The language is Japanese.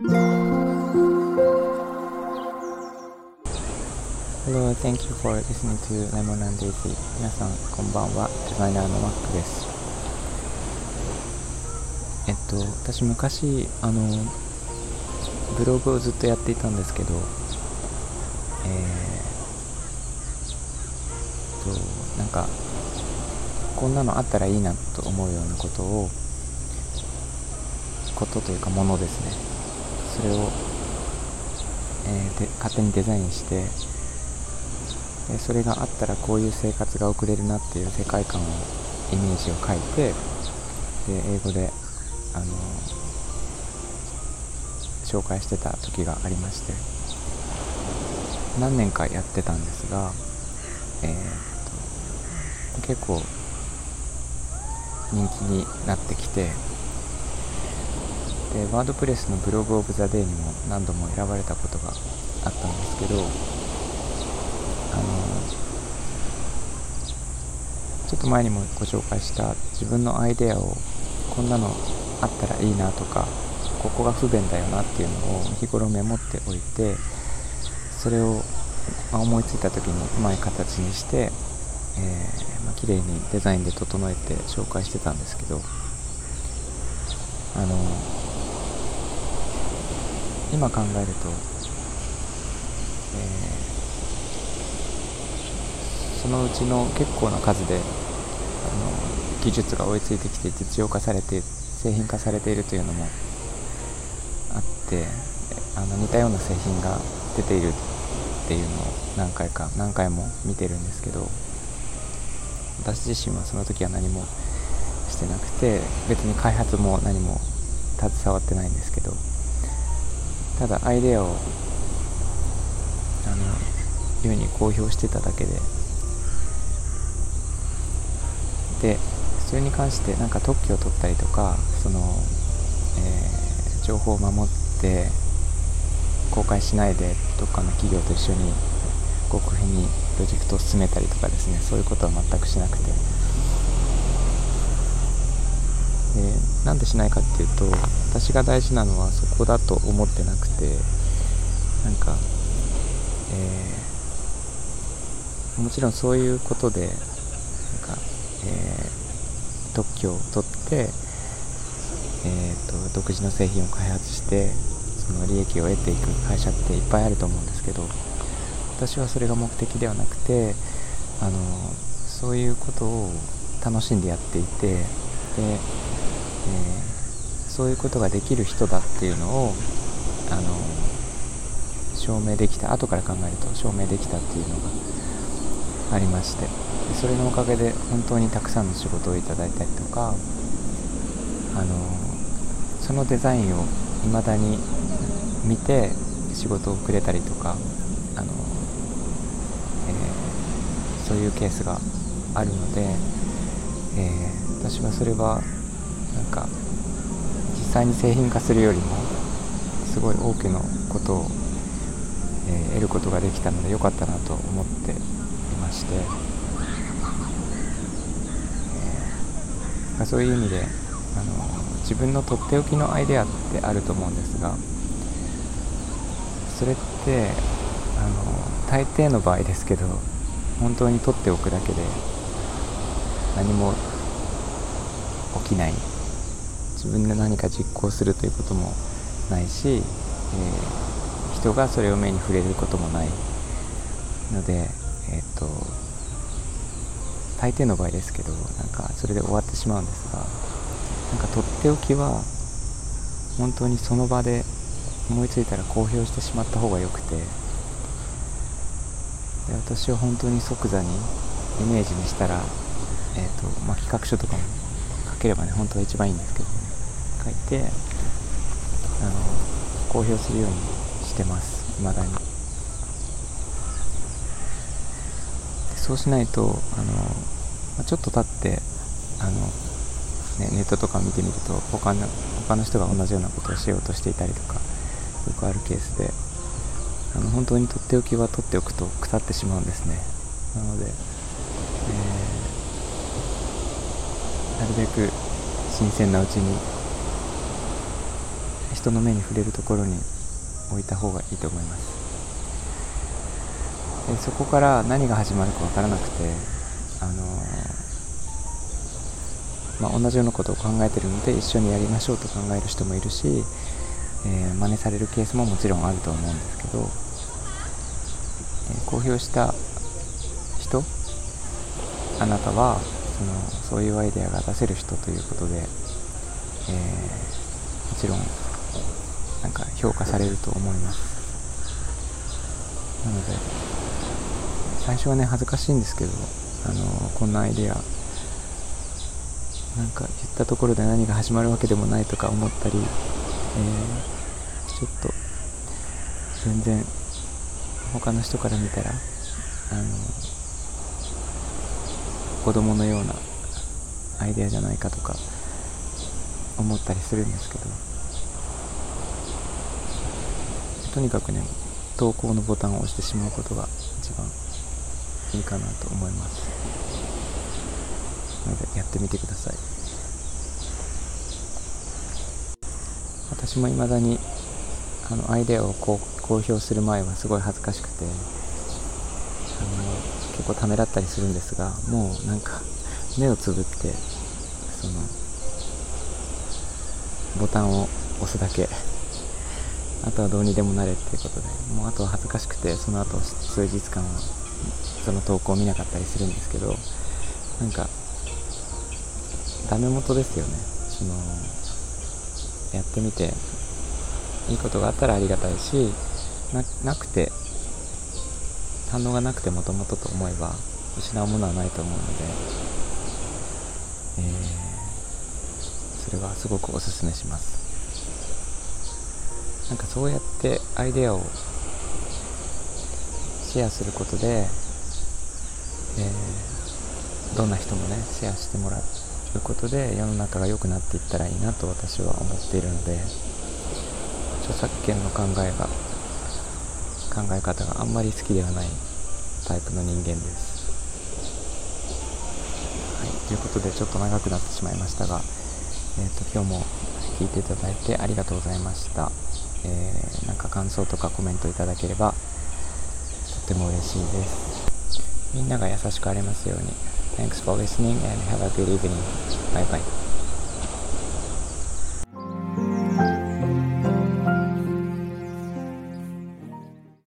Hello, thank you for listening to Lemon and Daisy. 皆さん、こんばんは。デザイナーのマックです。えっと、私昔、あの、ブログをずっとやっていたんですけど、えー、と、なんか、こんなのあったらいいなと思うようなことを、ことというかものですね。それを、えー、で勝手にデザインしてでそれがあったらこういう生活が送れるなっていう世界観をイメージを書いてで英語であの紹介してた時がありまして。何年かやってたんですが、えー、結構人気になってきてでワードプレスのブログオブザデイにも何度も選ばれたことがあったんですけどあのちょっと前にもご紹介した自分のアイデアをこんなのあったらいいなとかここが不便だよなっていうのを日頃メモっておいてそれを思いついた時にうまい形にして、えーまあ、綺麗にデザインで整えて紹介してたんですけどあの今考えると、えー、そのうちの結構な数であの技術が追いついてきて実用化されて製品化されているというのもあってあの似たような製品が出ているっていうのを何回か何回も見てるんですけど私自身はその時は何もしてなくて別に開発も何も携わってないんですけどただアイデアをあの世に公表してただけで。でそれに関してなんか特許を取ったりとかその、えー、情報を守って公開しないでどっかの企業と一緒に極秘にプロジェクトを進めたりとかですね。そういうことは全くしなくてでなんでしないかっていうと私が大事なのはそこだと思ってなくてなんか、えー、もちろんそういうことでなんか、えー、特許を取って、えーと、独自の製品を開発してその利益を得ていく会社っていっぱいあると思うんですけど私はそれが目的ではなくてあのそういうことを楽しんでやっていてでー、そういうことができる人だっていうのをあの証明できた後から考えると証明できたっていうのがありましてそれのおかげで本当にたくさんの仕事をいただいたりとかあのそのデザインを未だに見て仕事をくれたりとかあの、えー、そういうケースがあるので、えー、私はそれはか実際に製品化するよりもすごい多くのことを、えー、得ることができたので良かったなと思っていまして、えー、そういう意味であの自分のとっておきのアイデアってあると思うんですがそれってあの大抵の場合ですけど本当に取っておくだけで何も起きない自分で何か実行するということもないし、えー、人がそれを目に触れることもないので、えーと、大抵の場合ですけどなんかそれで終わってしまうんですがなんかとっておきは本当にその場で思いついたら公表してしまった方がよくてで私は本当に即座にイメージにしたら、えーとまあ、企画書とかも書ければね本当は一番いいんですけどね。書いてあの公表するようにしてます。未だに。そうしないとあのちょっと経ってあの、ね、ネットとか見てみると他の他の人が同じようなことをしようとしていたりとかよくあるケースであの本当にとっておきは取っておくと腐ってしまうんですね。なので、えー、なるべく新鮮なうちに人の目に触れるところに置いた方がいいと思います。でそこから何が始まるか分からなくてあのまあ、同じようなことを考えてるので一緒にやりましょうと考える人もいるし、えー、真似されるケースももちろんあると思うんですけど、えー、公表した人あなたはそのそういうアイデアが出せる人ということで、えー、もちろんなんか評価されると思います。なので最初はね恥ずかしいんですけどあのこんなアイデアなんか言ったところで何が始まるわけでもないとか思ったり、えー、ちょっと全然他の人から見たらあの子供のようなアイデアじゃないかとか思ったりするんですけど。とにかくね投稿のボタンを押してしまうことが一番いいかなと思います。なのでやってみてください。私も未だにあのアイデアをこう公表する前はすごい恥ずかしくてあの結構ためらったりするんですがもうなんか目をつぶってそのボタンを押すだけあとはどうにでもなれっていうことでもうあとは恥ずかしくてその後数日間はその投稿を見なかったりするんですけどなんかダメ元ですよね。そのやってみていいことがあったらありがたいしなくて反応がなくてもともとと思えば失うものはないと思うので、えー、それはすごくおすすめします。なんかそうやってアイデアをシェアすることで、えー、どんな人もねシェアしてもらうことで世の中が良くなっていったらいいなと私は思っているので著作権の考えが考え方があんまり好きではないタイプの人間です。はい、ということでちょっと長くなってしまいましたが、えーと、今日も聞いていただいてありがとうございました。えー、なんか感想とかコメントいただければとても嬉しいです。みんなが優しくありますように。Thanks for listening and have a good evening. Bye bye.